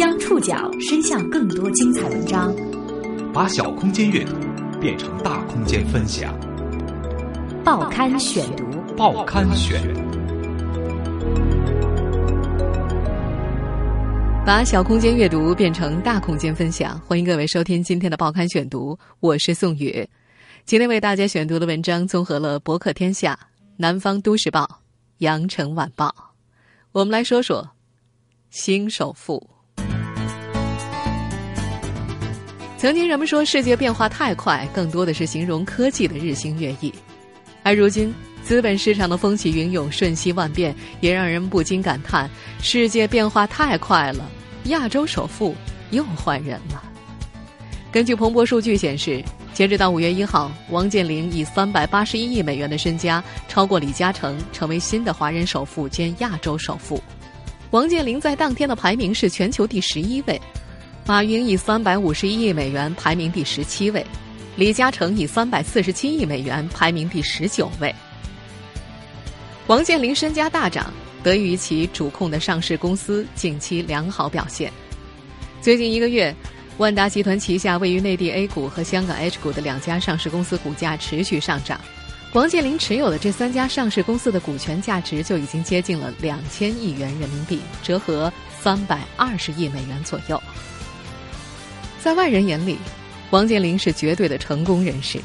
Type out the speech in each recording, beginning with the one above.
将触角伸向更多精彩文章，把小空间阅读变成大空间分享。报刊选读，报刊选，把小空间阅读变成大空间分享。欢迎各位收听今天的报刊选读，我是宋宇。今天为大家选读的文章综合了《博客天下》《南方都市报》《羊城晚报》。我们来说说新首富。曾经人们说世界变化太快，更多的是形容科技的日新月异。而如今，资本市场的风起云涌、瞬息万变，也让人不禁感叹：世界变化太快了，亚洲首富又换人了。根据彭博数据显示，截止到五月一号，王健林以三百八十一亿美元的身家，超过李嘉诚，成为新的华人首富兼亚洲首富。王健林在当天的排名是全球第十一位。马云以三百五十一亿美元排名第十七位，李嘉诚以三百四十七亿美元排名第十九位。王健林身家大涨，得益于其主控的上市公司近期良好表现。最近一个月，万达集团旗下位于内地 A 股和香港 H 股的两家上市公司股价持续上涨。王健林持有的这三家上市公司的股权价值就已经接近了两千亿元人民币，折合三百二十亿美元左右。在外人眼里，王健林是绝对的成功人士。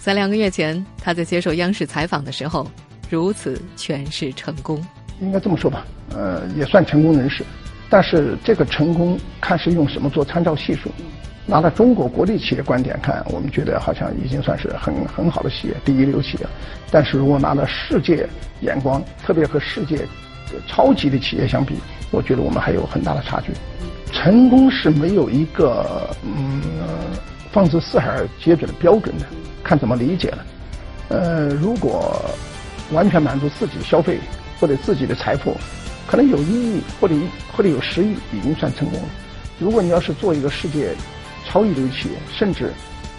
在两个月前，他在接受央视采访的时候，如此诠释成功。应该这么说吧，呃，也算成功人士。但是这个成功，看是用什么做参照系数。拿到中国国内企业观点看，我们觉得好像已经算是很很好的企业，第一流企业。但是如果拿到世界眼光，特别和世界超级的企业相比，我觉得我们还有很大的差距。成功是没有一个嗯放之四海而皆准的标准的，看怎么理解了。呃，如果完全满足自己消费或者自己的财富，可能有一亿或者或者有十亿已经算成功了。如果你要是做一个世界超一流企业，甚至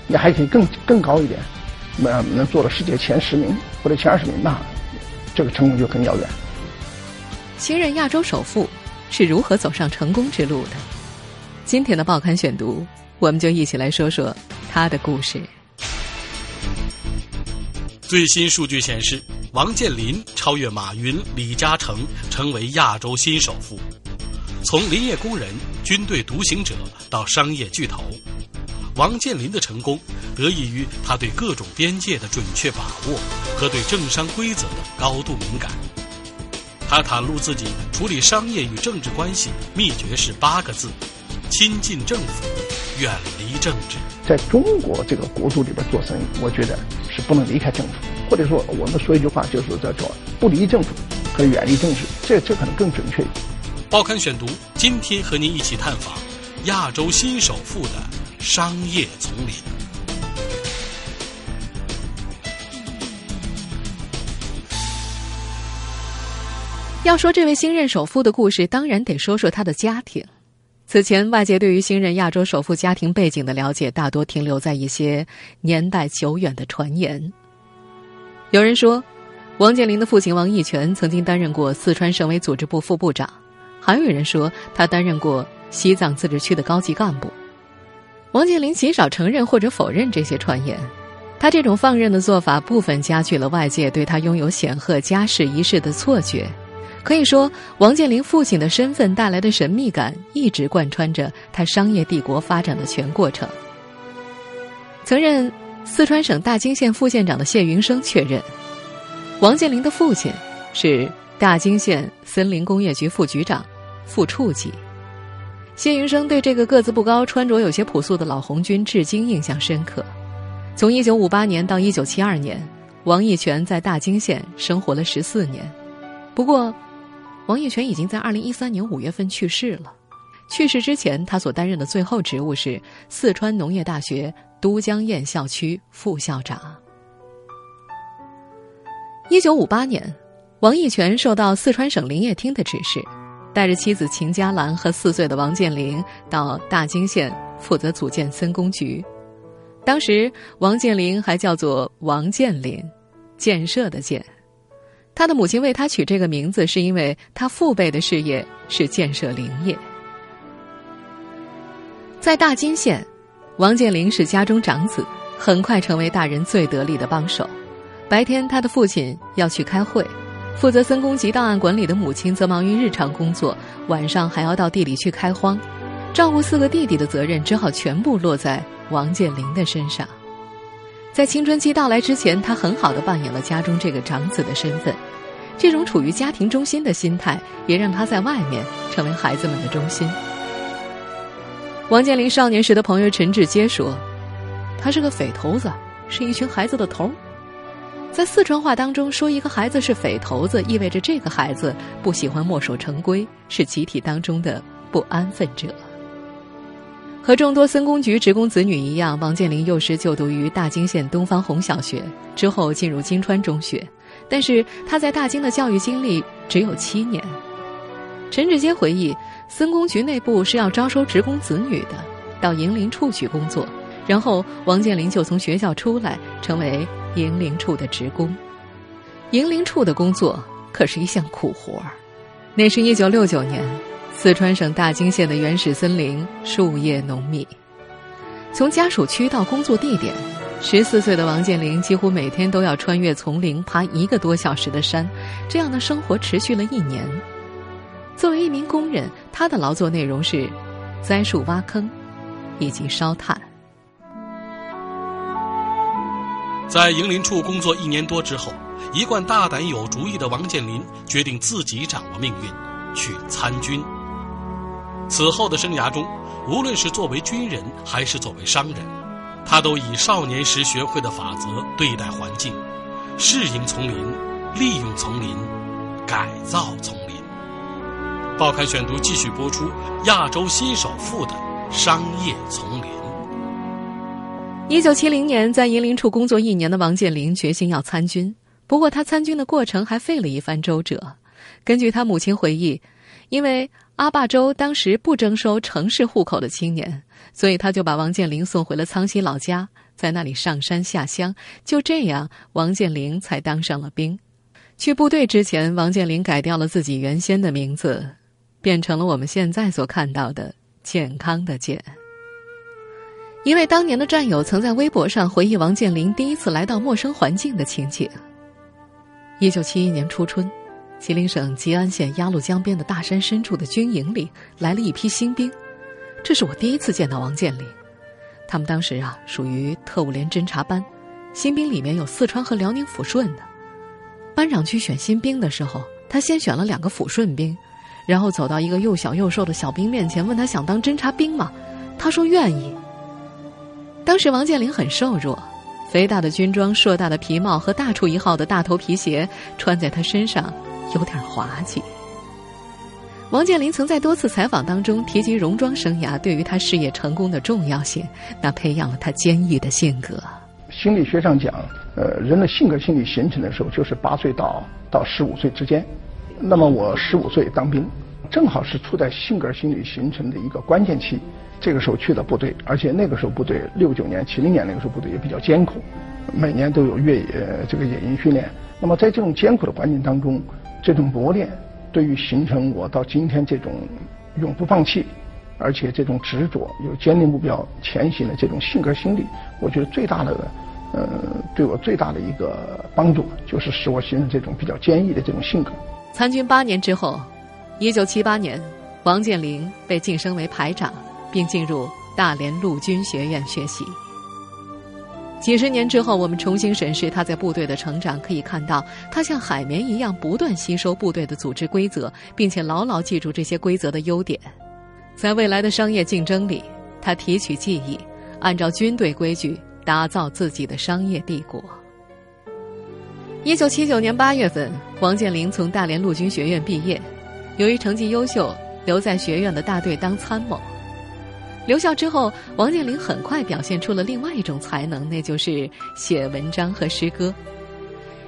你还可以更更高一点，那能做到世界前十名或者前二十名，那这个成功就很遥远。新任亚洲首富。是如何走上成功之路的？今天的报刊选读，我们就一起来说说他的故事。最新数据显示，王健林超越马云、李嘉诚，成为亚洲新首富。从林业工人、军队独行者到商业巨头，王健林的成功得益于他对各种边界的准确把握和对政商规则的高度敏感。他袒露自己处理商业与政治关系秘诀是八个字：亲近政府，远离政治。在中国这个国度里边做生意，我觉得是不能离开政府，或者说我们说一句话就是叫做不离政府和远离政治，这这可能更准确。报刊选读，今天和您一起探访亚洲新首富的商业丛林。要说这位新任首富的故事，当然得说说他的家庭。此前，外界对于新任亚洲首富家庭背景的了解，大多停留在一些年代久远的传言。有人说，王健林的父亲王义全曾经担任过四川省委组织部副部长；还有人说，他担任过西藏自治区的高级干部。王健林极少承认或者否认这些传言。他这种放任的做法，部分加剧了外界对他拥有显赫家世一事的错觉。可以说，王健林父亲的身份带来的神秘感，一直贯穿着他商业帝国发展的全过程。曾任四川省大金县副县长的谢云生确认，王健林的父亲是大金县森林工业局副局长、副处级。谢云生对这个个子不高、穿着有些朴素的老红军至今印象深刻。从1958年到1972年，王义全在大金县生活了十四年。不过，王义全已经在二零一三年五月份去世了。去世之前，他所担任的最后职务是四川农业大学都江堰校区副校长。一九五八年，王义全受到四川省林业厅的指示，带着妻子秦佳兰和四岁的王健林到大金县负责组建森工局。当时，王健林还叫做王建林，建设的建。他的母亲为他取这个名字，是因为他父辈的事业是建设林业。在大金县，王建林是家中长子，很快成为大人最得力的帮手。白天，他的父亲要去开会，负责森工局档案管理的母亲则忙于日常工作，晚上还要到地里去开荒，照顾四个弟弟的责任只好全部落在王建林的身上。在青春期到来之前，他很好的扮演了家中这个长子的身份，这种处于家庭中心的心态，也让他在外面成为孩子们的中心。王健林少年时的朋友陈志杰说：“他是个匪头子，是一群孩子的头。”在四川话当中，说一个孩子是匪头子，意味着这个孩子不喜欢墨守成规，是集体当中的不安分者。和众多森工局职工子女一样，王建林幼时就读于大金县东方红小学，之后进入金川中学。但是他在大金的教育经历只有七年。陈志坚回忆，森工局内部是要招收职工子女的，到营林处去工作，然后王建林就从学校出来，成为。营林处的职工，营林处的工作可是一项苦活儿。那是一九六九年，四川省大金县的原始森林树叶浓密。从家属区到工作地点，十四岁的王建林几乎每天都要穿越丛林，爬一个多小时的山。这样的生活持续了一年。作为一名工人，他的劳作内容是栽树、挖坑，以及烧炭。在营林处工作一年多之后，一贯大胆有主意的王建林决定自己掌握命运，去参军。此后的生涯中，无论是作为军人还是作为商人，他都以少年时学会的法则对待环境：适应丛林，利用丛林，改造丛林。报刊选读继续播出：亚洲新首富的商业丛林。一九七零年，在银林处工作一年的王健林决心要参军。不过，他参军的过程还费了一番周折。根据他母亲回忆，因为阿坝州当时不征收城市户口的青年，所以他就把王健林送回了苍溪老家，在那里上山下乡。就这样，王健林才当上了兵。去部队之前，王健林改掉了自己原先的名字，变成了我们现在所看到的“健康”的“健”。一位当年的战友曾在微博上回忆王健林第一次来到陌生环境的情景。一九七一年初春，吉林省吉安县鸭绿江边的大山深处的军营里来了一批新兵，这是我第一次见到王健林。他们当时啊属于特务连侦察班，新兵里面有四川和辽宁抚顺的。班长去选新兵的时候，他先选了两个抚顺兵，然后走到一个又小又瘦的小兵面前，问他想当侦察兵吗？他说愿意。当时王健林很瘦弱，肥大的军装、硕大的皮帽和大出一号的大头皮鞋穿在他身上有点滑稽。王健林曾在多次采访当中提及戎装生涯对于他事业成功的重要性，那培养了他坚毅的性格。心理学上讲，呃，人的性格心理形成的时候就是八岁到到十五岁之间。那么我十五岁当兵，正好是处在性格心理形成的一个关键期。这个时候去的部队，而且那个时候部队六九年、七零年那个时候部队也比较艰苦，每年都有越野这个野营训练。那么在这种艰苦的环境当中，这种磨练对于形成我到今天这种永不放弃，而且这种执着、有坚定目标前行的这种性格心理，我觉得最大的呃对我最大的一个帮助，就是使我形成这种比较坚毅的这种性格。参军八年之后，一九七八年，王健林被晋升为排长。并进入大连陆军学院学习。几十年之后，我们重新审视他在部队的成长，可以看到他像海绵一样不断吸收部队的组织规则，并且牢牢记住这些规则的优点。在未来的商业竞争里，他提取记忆，按照军队规矩打造自己的商业帝国。一九七九年八月份，王健林从大连陆军学院毕业，由于成绩优秀，留在学院的大队当参谋。留校之后，王健林很快表现出了另外一种才能，那就是写文章和诗歌。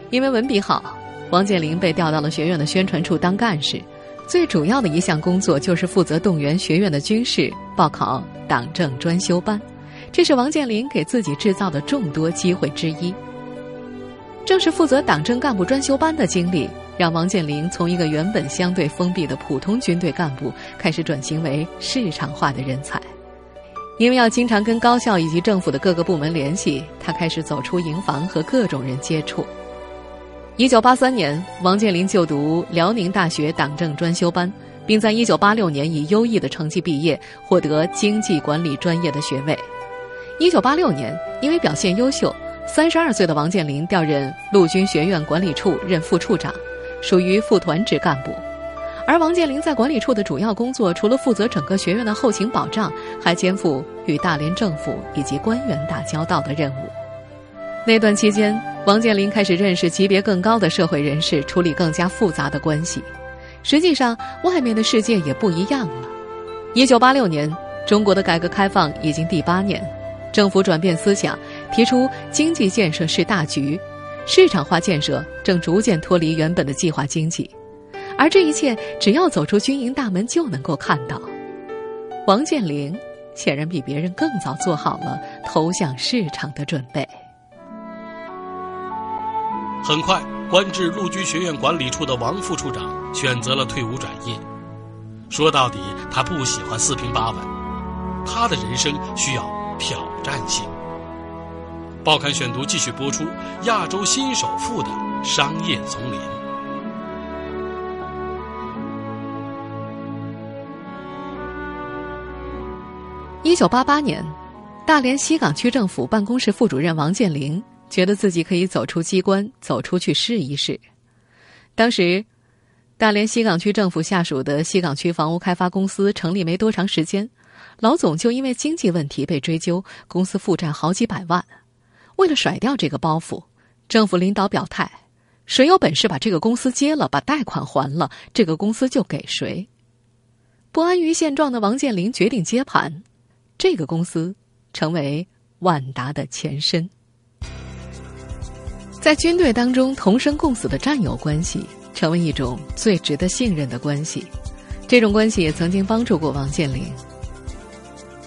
因为文笔好，王健林被调到了学院的宣传处当干事。最主要的一项工作就是负责动员学院的军士报考党政专修班，这是王健林给自己制造的众多机会之一。正是负责党政干部专修班的经历，让王健林从一个原本相对封闭的普通军队干部，开始转型为市场化的人才。因为要经常跟高校以及政府的各个部门联系，他开始走出营房和各种人接触。一九八三年，王健林就读辽宁大学党政专修班，并在一九八六年以优异的成绩毕业，获得经济管理专业的学位。一九八六年，因为表现优秀，三十二岁的王健林调任陆军学院管理处任副处长，属于副团职干部。而王健林在管理处的主要工作，除了负责整个学院的后勤保障，还肩负与大连政府以及官员打交道的任务。那段期间，王健林开始认识级别更高的社会人士，处理更加复杂的关系。实际上，外面的世界也不一样了。一九八六年，中国的改革开放已经第八年，政府转变思想，提出经济建设是大局，市场化建设正逐渐脱离原本的计划经济。而这一切，只要走出军营大门就能够看到。王健林显然比别人更早做好了投向市场的准备。很快，官至陆军学院管理处的王副处长选择了退伍转业。说到底，他不喜欢四平八稳，他的人生需要挑战性。报刊选读继续播出：亚洲新首富的商业丛林。一九八八年，大连西岗区政府办公室副主任王健林。觉得自己可以走出机关，走出去试一试。当时，大连西岗区政府下属的西岗区房屋开发公司成立没多长时间，老总就因为经济问题被追究，公司负债好几百万。为了甩掉这个包袱，政府领导表态：谁有本事把这个公司接了，把贷款还了，这个公司就给谁。不安于现状的王健林决定接盘，这个公司成为万达的前身。在军队当中，同生共死的战友关系成为一种最值得信任的关系。这种关系也曾经帮助过王健林。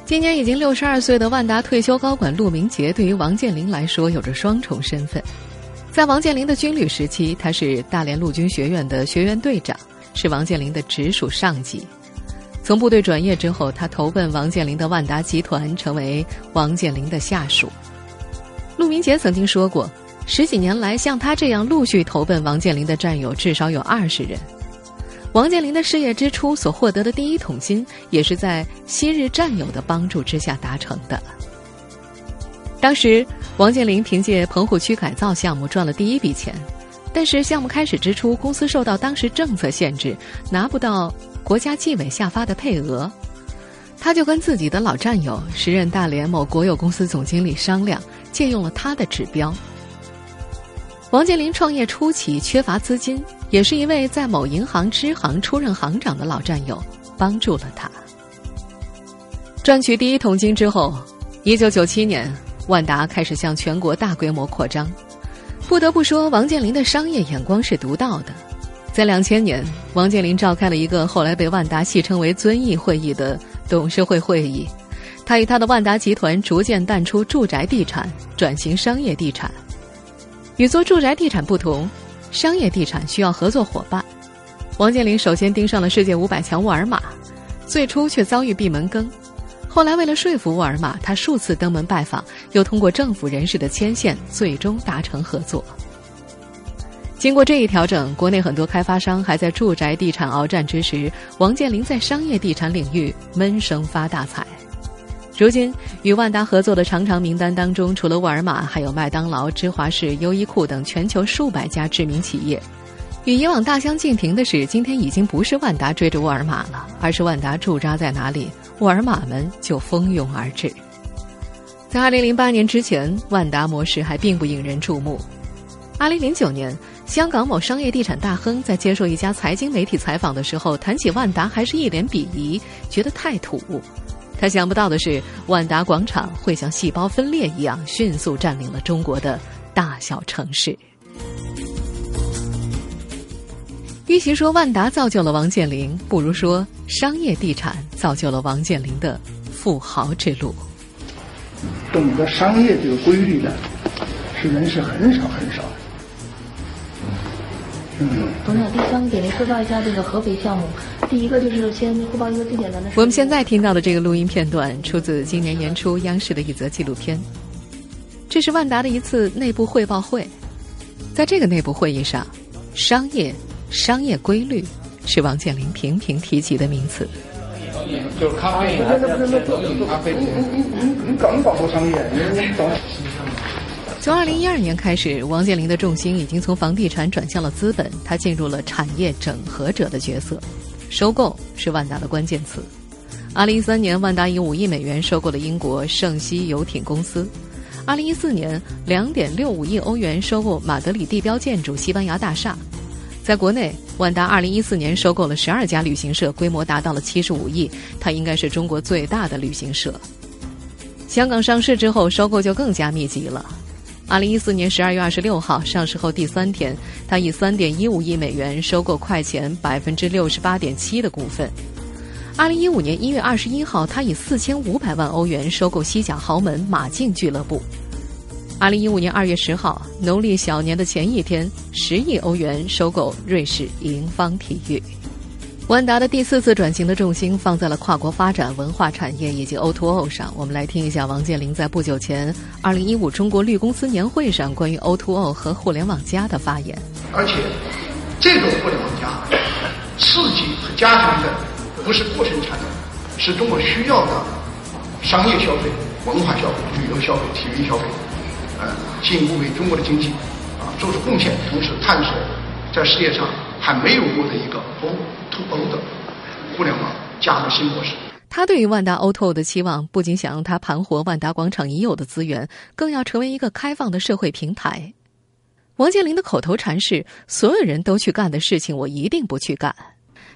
今年已经六十二岁的万达退休高管陆明杰，对于王健林来说有着双重身份。在王健林的军旅时期，他是大连陆军学院的学员队长，是王健林的直属上级。从部队转业之后，他投奔王健林的万达集团，成为王健林的下属。陆明杰曾经说过。十几年来，像他这样陆续投奔王健林的战友至少有二十人。王健林的事业之初所获得的第一桶金，也是在昔日战友的帮助之下达成的。当时，王健林凭借棚户区改造项目赚了第一笔钱，但是项目开始之初，公司受到当时政策限制，拿不到国家纪委下发的配额，他就跟自己的老战友、时任大连某国有公司总经理商量，借用了他的指标。王健林创业初期缺乏资金，也是一位在某银行支行出任行长的老战友帮助了他。赚取第一桶金之后，一九九七年，万达开始向全国大规模扩张。不得不说，王健林的商业眼光是独到的。在两千年，王健林召开了一个后来被万达戏称为“遵义会议”的董事会会议，他与他的万达集团逐渐淡出住宅地产，转型商业地产。与做住宅地产不同，商业地产需要合作伙伴。王健林首先盯上了世界五百强沃尔玛，最初却遭遇闭门羹。后来为了说服沃尔玛，他数次登门拜访，又通过政府人士的牵线，最终达成合作。经过这一调整，国内很多开发商还在住宅地产鏖战之时，王健林在商业地产领域闷声发大财。如今与万达合作的长长名单当中，除了沃尔玛，还有麦当劳、芝华士、优衣库等全球数百家知名企业。与以往大相径庭的是，今天已经不是万达追着沃尔玛了，而是万达驻扎在哪里，沃尔玛们就蜂拥而至。在2008年之前，万达模式还并不引人注目。2009年，香港某商业地产大亨在接受一家财经媒体采访的时候，谈起万达，还是一脸鄙夷，觉得太土。他想不到的是，万达广场会像细胞分裂一样，迅速占领了中国的大小城市。与其说万达造就了王健林，不如说商业地产造就了王健林的富豪之路。懂得商业这个规律的，是人是很少很少。嗯，董事长，第三个给您汇报一下这个合肥项目。第一个就是先汇报一个最简单的。我们现在听到的这个录音片段出自今年年初央视的一则纪录片。这是万达的一次内部汇报会，在这个内部会议上，商业、商业规律是王健林频频提及的名词。就是咖啡，那那那那咖啡，你你你你刚搞过商业，你你懂。从二零一二年开始，王健林的重心已经从房地产转向了资本，他进入了产业整合者的角色。收购是万达的关键词。二零一三年，万达以五亿美元收购了英国圣西游艇公司。二零一四年，两点六五亿欧元收购马德里地标建筑西班牙大厦。在国内，万达二零一四年收购了十二家旅行社，规模达到了七十五亿，它应该是中国最大的旅行社。香港上市之后，收购就更加密集了。二零一四年十二月二十六号上市后第三天，他以三点一五亿美元收购快钱百分之六十八点七的股份。二零一五年一月二十一号，他以四千五百万欧元收购西甲豪门马竞俱乐部。二零一五年二月十号，农历小年的前一天，十亿欧元收购瑞士盈方体育。万达的第四次转型的重心放在了跨国发展、文化产业以及 O2O o 上。我们来听一下王健林在不久前二零一五中国绿公司年会上关于 O2O o 和互联网加的发言。而且，这个互联网加刺激和加强的不是过剩产能，是中国需要的商业消费、文化消费、旅游消费、体育消费，呃，进一步为中国的经济啊做出贡献，同时探索在世界上还没有过的一个 O。O 的互联网加的新模式。他对于万达 O2O 的期望，不仅想让它盘活万达广场已有的资源，更要成为一个开放的社会平台。王健林的口头禅是：“所有人都去干的事情，我一定不去干。”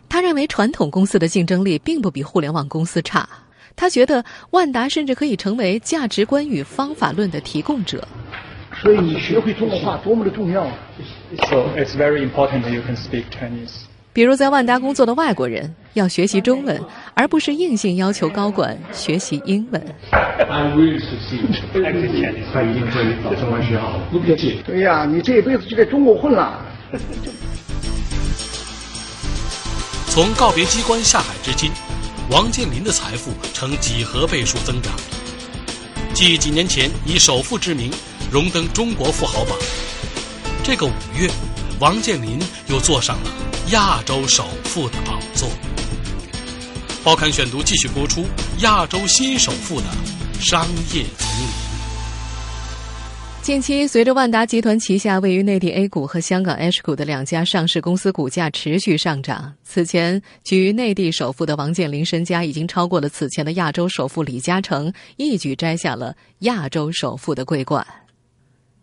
他认为传统公司的竞争力并不比互联网公司差。他觉得万达甚至可以成为价值观与方法论的提供者。所以你学会中国话多么的重要。So it's very important that you can speak Chinese. 比如在万达工作的外国人要学习中文，而不是硬性要求高管学习英文。对呀，你这一辈子就在中国混了。从告别机关下海至今，王健林的财富呈几何倍数增长。继几年前以首富之名荣登中国富豪榜，这个五月，王健林又坐上了。亚洲首富的宝座。报刊选读继续播出：亚洲新首富的商业丛林。近期，随着万达集团旗下位于内地 A 股和香港 H 股的两家上市公司股价持续上涨，此前居内地首富的王健林身家已经超过了此前的亚洲首富李嘉诚，一举摘下了亚洲首富的桂冠。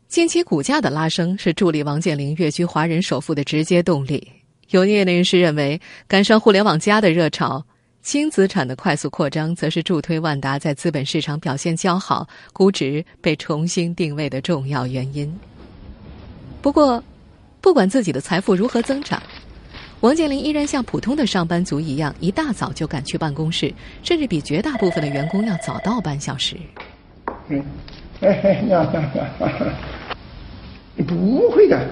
近期股价的拉升是助力王健林跃居华人首富的直接动力。有业内人士认为，赶上互联网加的热潮，轻资产的快速扩张，则是助推万达在资本市场表现较好、估值被重新定位的重要原因。不过，不管自己的财富如何增长，王健林依然像普通的上班族一样，一大早就赶去办公室，甚至比绝大部分的员工要早到半小时。嗯，哎，你好，你好，你不会的。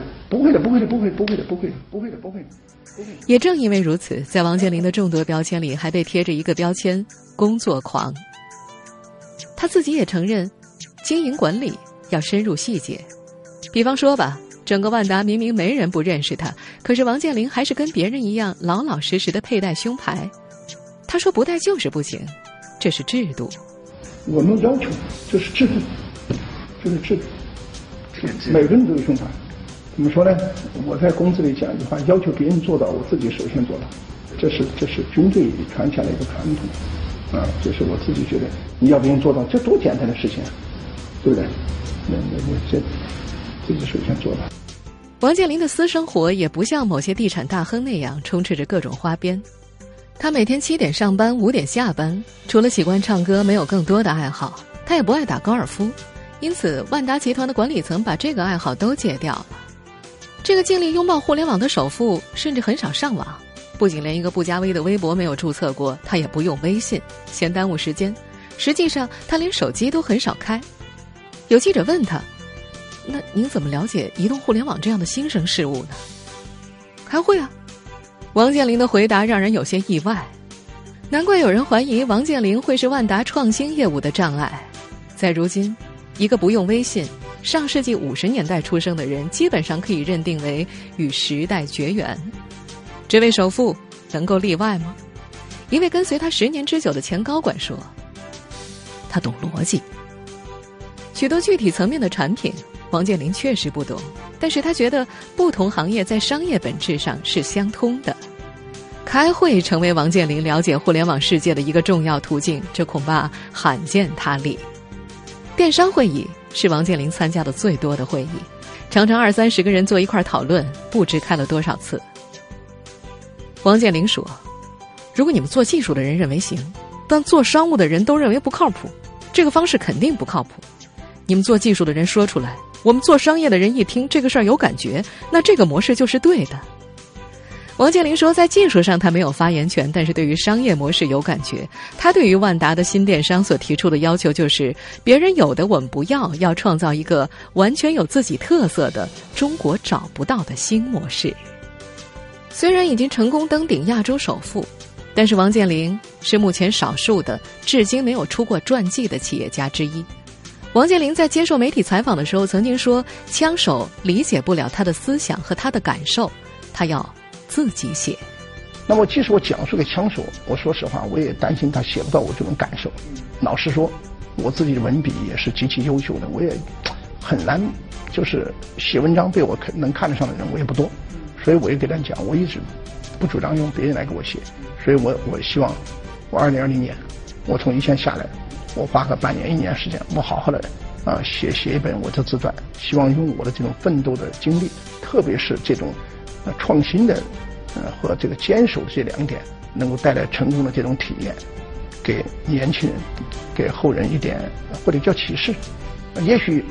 不会的，不会的，不会，不会的，不会的，不会的，不会的。也正因为如此，在王健林的众多标签里，还被贴着一个标签“工作狂”。他自己也承认，经营管理要深入细节。比方说吧，整个万达明明没人不认识他，可是王健林还是跟别人一样老老实实的佩戴胸牌。他说：“不戴就是不行，这是制度。”我们要求这是制度，这是制度，每个人都有胸牌。怎么说呢？我在公司里讲一句话：要求别人做到，我自己首先做到。这是这是军队传下来一个传统啊！这是我自己觉得，你要别人做到，这多简单的事情啊，对不对？那那那这自己首先做到。王健林的私生活也不像某些地产大亨那样充斥着各种花边。他每天七点上班，五点下班，除了喜欢唱歌，没有更多的爱好。他也不爱打高尔夫，因此万达集团的管理层把这个爱好都戒掉了。这个尽力拥抱互联网的首富，甚至很少上网，不仅连一个不加微的微博没有注册过，他也不用微信，嫌耽误时间。实际上，他连手机都很少开。有记者问他：“那您怎么了解移动互联网这样的新生事物呢？”开会啊。王健林的回答让人有些意外，难怪有人怀疑王健林会是万达创新业务的障碍。在如今，一个不用微信、上世纪五十年代出生的人，基本上可以认定为与时代绝缘。这位首富能够例外吗？一位跟随他十年之久的前高管说：“他懂逻辑，许多具体层面的产品，王健林确实不懂。但是他觉得不同行业在商业本质上是相通的。开会成为王健林了解互联网世界的一个重要途径，这恐怕罕见他例。电商会议是王健林参加的最多的会议，常常二三十个人坐一块讨论，不知开了多少次。王健林说。如果你们做技术的人认为行，但做商务的人都认为不靠谱，这个方式肯定不靠谱。你们做技术的人说出来，我们做商业的人一听这个事儿有感觉，那这个模式就是对的。王健林说，在技术上他没有发言权，但是对于商业模式有感觉。他对于万达的新电商所提出的要求就是，别人有的我们不要，要创造一个完全有自己特色的中国找不到的新模式。虽然已经成功登顶亚洲首富。但是王健林是目前少数的至今没有出过传记的企业家之一。王健林在接受媒体采访的时候曾经说：“枪手理解不了他的思想和他的感受，他要自己写。”那么，即使我讲述给枪手，我说实话，我也担心他写不到我这种感受。老实说，我自己的文笔也是极其优秀的，我也很难，就是写文章被我看能看得上的人我也不多，所以我也给他讲，我一直不主张用别人来给我写。所以我我希望，我二零二零年，我从一线下来，我花个半年一年时间，我好好的啊写写一本我的自传，希望用我的这种奋斗的经历，特别是这种创新的呃和这个坚守这两点，能够带来成功的这种体验，给年轻人，给后人一点或者叫启示。也许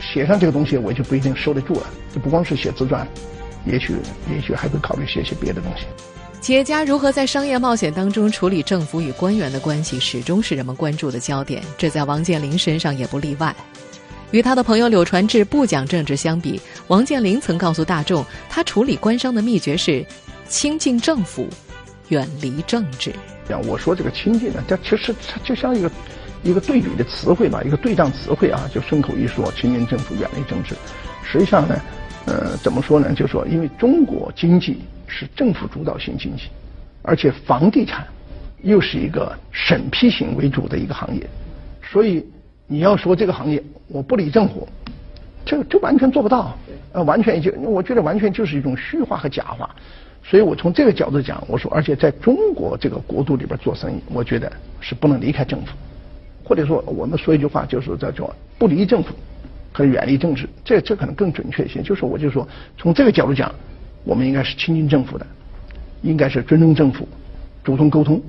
写上这个东西，我就不一定收得住了。就不光是写自传，也许也许还会考虑写些别的东西。企业家如何在商业冒险当中处理政府与官员的关系，始终是人们关注的焦点。这在王健林身上也不例外。与他的朋友柳传志不讲政治相比，王健林曾告诉大众，他处理官商的秘诀是亲近政府，远离政治。我说这个亲近呢，它其实它就像一个一个对比的词汇吧，一个对仗词汇啊，就顺口一说，亲近政府，远离政治。实际上呢，呃，怎么说呢？就说因为中国经济。是政府主导型经济，而且房地产又是一个审批型为主的一个行业，所以你要说这个行业我不理政府，这这完全做不到，呃，完全就我觉得完全就是一种虚化和假话。所以我从这个角度讲，我说，而且在中国这个国度里边做生意，我觉得是不能离开政府，或者说我们说一句话，就是叫做不离政府和远离政治，这这可能更准确一些。就是我就说从这个角度讲。我们应该是亲近政府的，应该是尊重政府，主动沟通。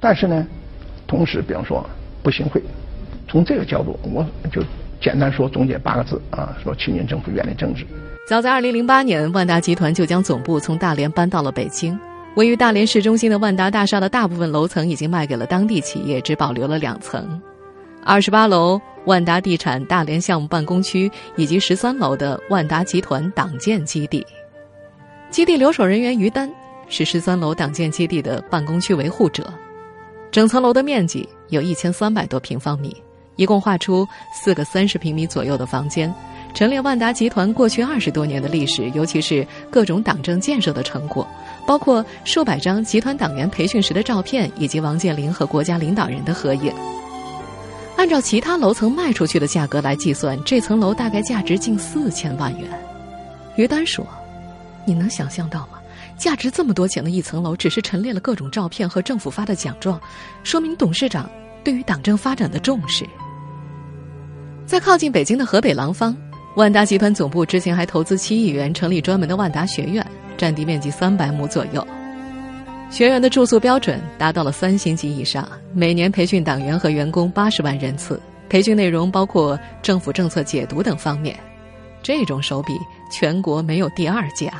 但是呢，同时，比方说不行贿。从这个角度，我就简单说总结八个字啊：说亲近政府，远离政治。早在二零零八年，万达集团就将总部从大连搬到了北京。位于大连市中心的万达大厦的大部分楼层已经卖给了当地企业，只保留了两层。二十八楼万达地产大连项目办公区以及十三楼的万达集团党建基地。基地留守人员于丹是十三楼党建基地的办公区维护者，整层楼的面积有一千三百多平方米，一共划出四个三十平米左右的房间，陈列万达集团过去二十多年的历史，尤其是各种党政建设的成果，包括数百张集团党员培训时的照片，以及王健林和国家领导人的合影。按照其他楼层卖出去的价格来计算，这层楼大概价值近四千万元。于丹说。你能想象到吗？价值这么多钱的一层楼，只是陈列了各种照片和政府发的奖状，说明董事长对于党政发展的重视。在靠近北京的河北廊坊，万达集团总部之前还投资七亿元成立专门的万达学院，占地面积三百亩左右。学员的住宿标准达到了三星级以上，每年培训党员和员工八十万人次，培训内容包括政府政策解读等方面。这种手笔，全国没有第二家。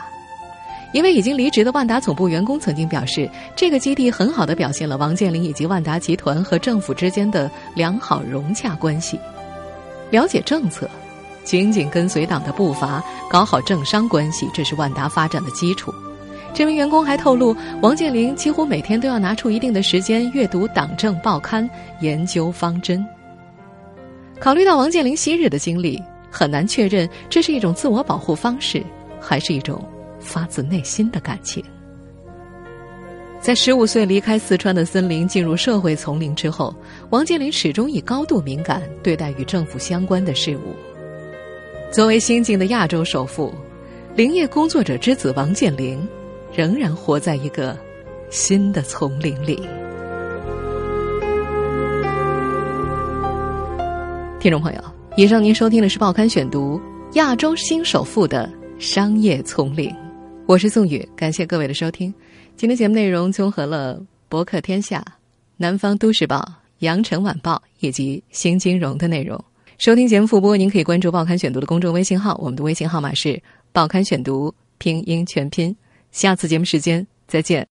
一位已经离职的万达总部员工曾经表示，这个基地很好的表现了王健林以及万达集团和政府之间的良好融洽关系。了解政策，紧紧跟随党的步伐，搞好政商关系，这是万达发展的基础。这名员工还透露，王健林几乎每天都要拿出一定的时间阅读党政报刊，研究方针。考虑到王健林昔日的经历，很难确认这是一种自我保护方式，还是一种发自内心的感情。在十五岁离开四川的森林，进入社会丛林之后，王健林始终以高度敏感对待与政府相关的事物。作为新晋的亚洲首富，林业工作者之子王健林，仍然活在一个新的丛林里。听众朋友，以上您收听的是《报刊选读》亚洲新首富的商业丛林，我是宋宇，感谢各位的收听。今天节目内容综合了《博客天下》、《南方都市报》、《羊城晚报》以及《新金融》的内容。收听节目复播，您可以关注《报刊选读》的公众微信号，我们的微信号码是“报刊选读”拼音全拼。下次节目时间再见。